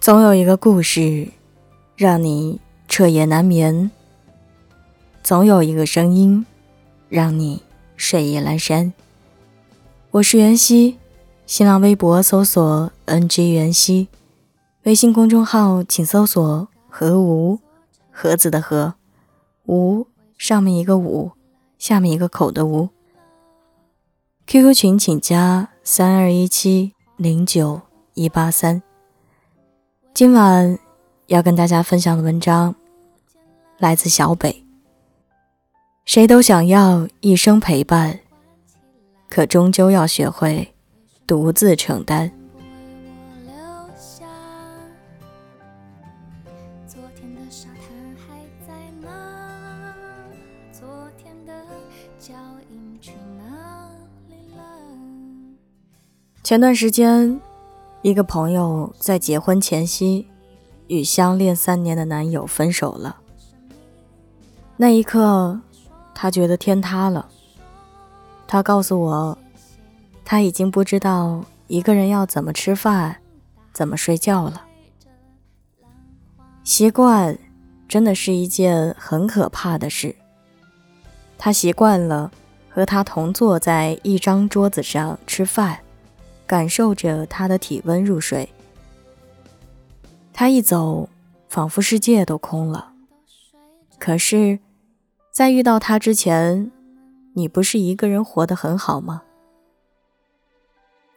总有一个故事，让你彻夜难眠；总有一个声音，让你睡意阑珊。我是袁熙，新浪微博搜索 “ng 袁熙”，微信公众号请搜索“何无盒子的盒无”，上面一个五，下面一个口的无。QQ 群请加三二一七零九一八三。今晚要跟大家分享的文章来自小北。谁都想要一生陪伴，可终究要学会独自承担。前段时间。一个朋友在结婚前夕与相恋三年的男友分手了。那一刻，他觉得天塌了。他告诉我，他已经不知道一个人要怎么吃饭、怎么睡觉了。习惯真的是一件很可怕的事。他习惯了和他同坐在一张桌子上吃饭。感受着他的体温入睡，他一走，仿佛世界都空了。可是，在遇到他之前，你不是一个人活得很好吗？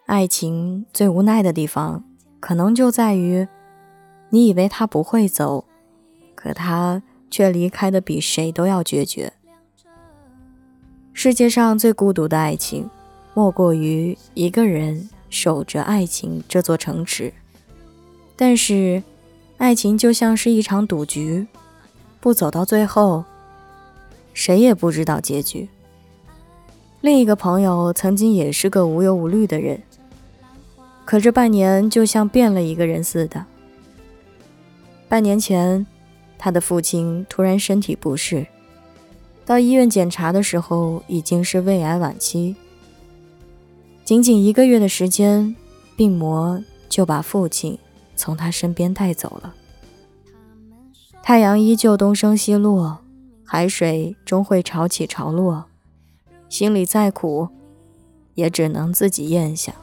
爱情最无奈的地方，可能就在于，你以为他不会走，可他却离开的比谁都要决绝。世界上最孤独的爱情，莫过于一个人。守着爱情这座城池，但是，爱情就像是一场赌局，不走到最后，谁也不知道结局。另一个朋友曾经也是个无忧无虑的人，可这半年就像变了一个人似的。半年前，他的父亲突然身体不适，到医院检查的时候，已经是胃癌晚期。仅仅一个月的时间，病魔就把父亲从他身边带走了。太阳依旧东升西落，海水终会潮起潮落，心里再苦，也只能自己咽下。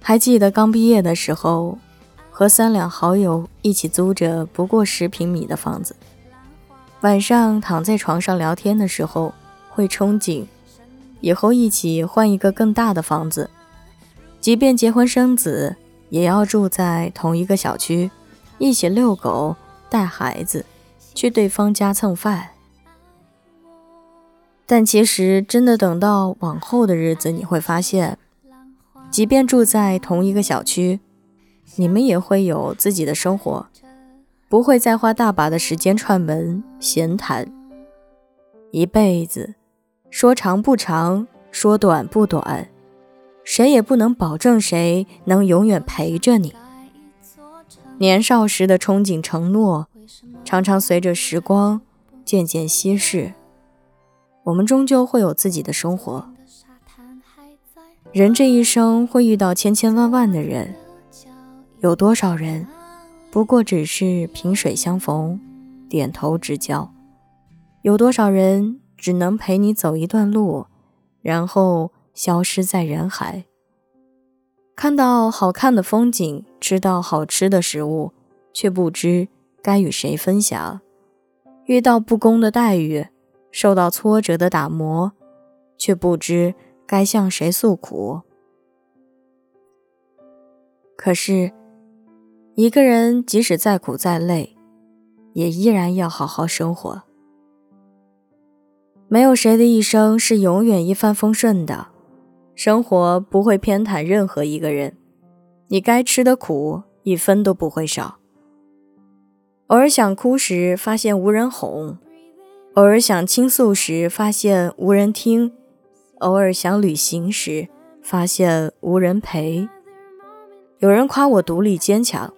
还记得刚毕业的时候，和三两好友一起租着不过十平米的房子，晚上躺在床上聊天的时候，会憧憬。以后一起换一个更大的房子，即便结婚生子，也要住在同一个小区，一起遛狗、带孩子，去对方家蹭饭。但其实，真的等到往后的日子，你会发现，即便住在同一个小区，你们也会有自己的生活，不会再花大把的时间串门闲谈，一辈子。说长不长，说短不短，谁也不能保证谁能永远陪着你。年少时的憧憬、承诺，常常随着时光渐渐稀释。我们终究会有自己的生活。人这一生会遇到千千万万的人，有多少人不过只是萍水相逢，点头之交？有多少人？只能陪你走一段路，然后消失在人海。看到好看的风景，吃到好吃的食物，却不知该与谁分享；遇到不公的待遇，受到挫折的打磨，却不知该向谁诉苦。可是，一个人即使再苦再累，也依然要好好生活。没有谁的一生是永远一帆风顺的，生活不会偏袒任何一个人，你该吃的苦一分都不会少。偶尔想哭时，发现无人哄；偶尔想倾诉时，发现无人听；偶尔想旅行时，发现无人陪。有人夸我独立坚强，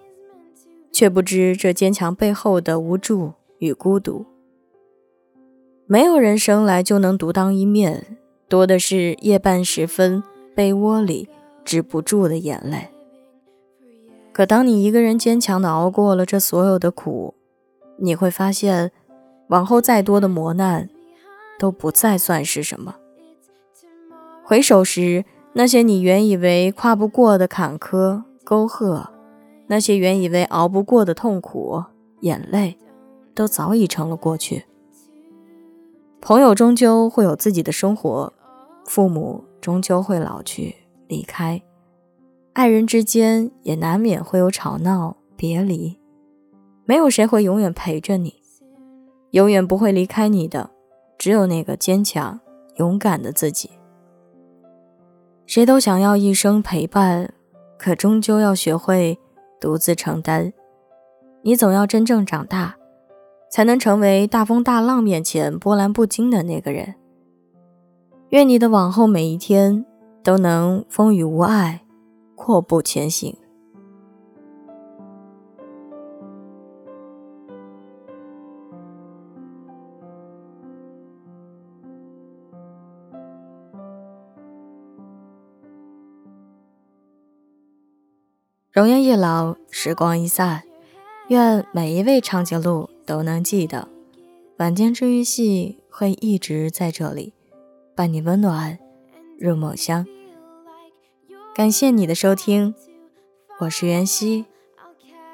却不知这坚强背后的无助与孤独。没有人生来就能独当一面，多的是夜半时分被窝里止不住的眼泪。可当你一个人坚强的熬过了这所有的苦，你会发现，往后再多的磨难，都不再算是什么。回首时，那些你原以为跨不过的坎坷沟壑，那些原以为熬不过的痛苦眼泪，都早已成了过去。朋友终究会有自己的生活，父母终究会老去离开。爱人之间也难免会有吵闹、别离，没有谁会永远陪着你，永远不会离开你的，只有那个坚强、勇敢的自己。谁都想要一生陪伴，可终究要学会独自承担。你总要真正长大，才能成为大风大浪面前波澜不惊的那个人。愿你的往后每一天都能风雨无碍。阔步前行。容颜易老，时光易散，愿每一位长颈鹿都能记得，晚间治愈系会一直在这里，伴你温暖入梦乡。感谢你的收听，我是袁熙，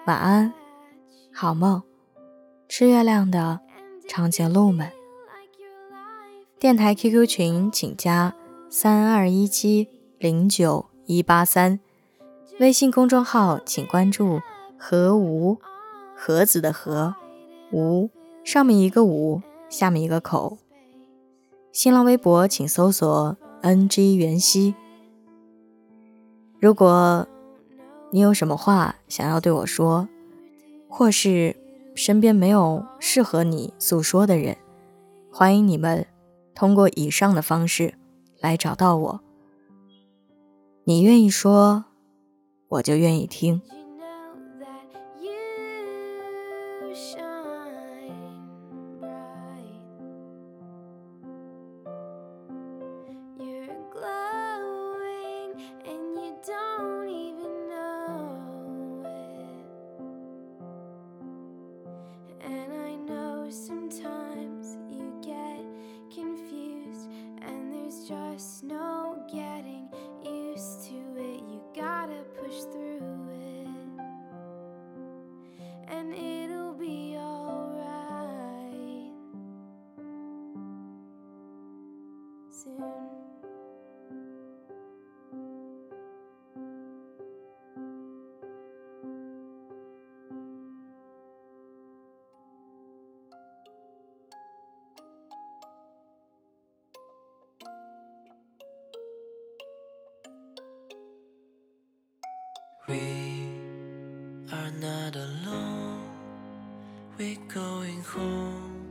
晚安，好梦，吃月亮的长颈鹿们。电台 QQ 群请加三二一七零九一八三，微信公众号请关注和无盒子的和无上面一个五，下面一个口。新浪微博请搜索 NG 袁熙。如果你有什么话想要对我说，或是身边没有适合你诉说的人，欢迎你们通过以上的方式来找到我。你愿意说，我就愿意听。We are not alone, we're going home.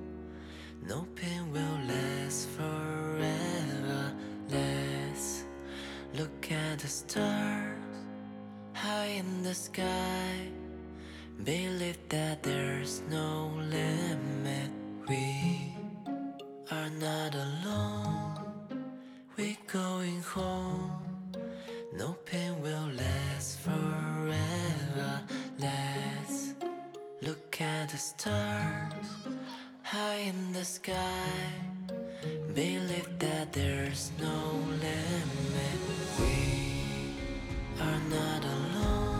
No pain will last forever. Let's look at the stars high in the sky. Believe that there's no limit. We are not alone, we're going home. No pain will last forever. Let's look at the stars high in the sky. Believe that there's no limit. We are not alone.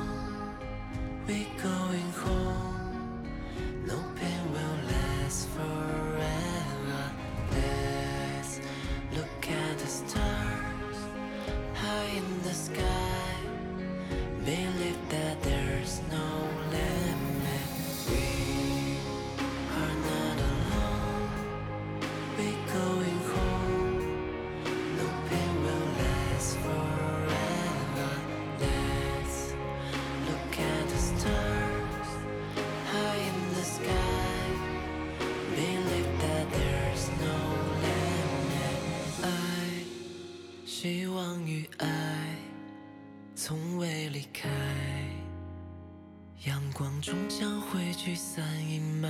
阳光终将会驱散阴霾。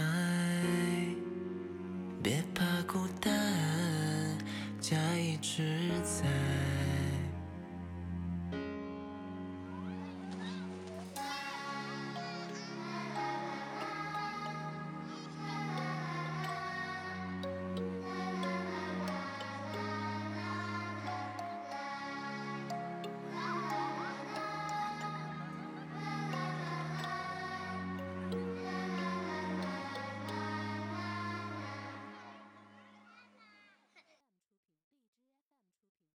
别怕孤单，家一直在。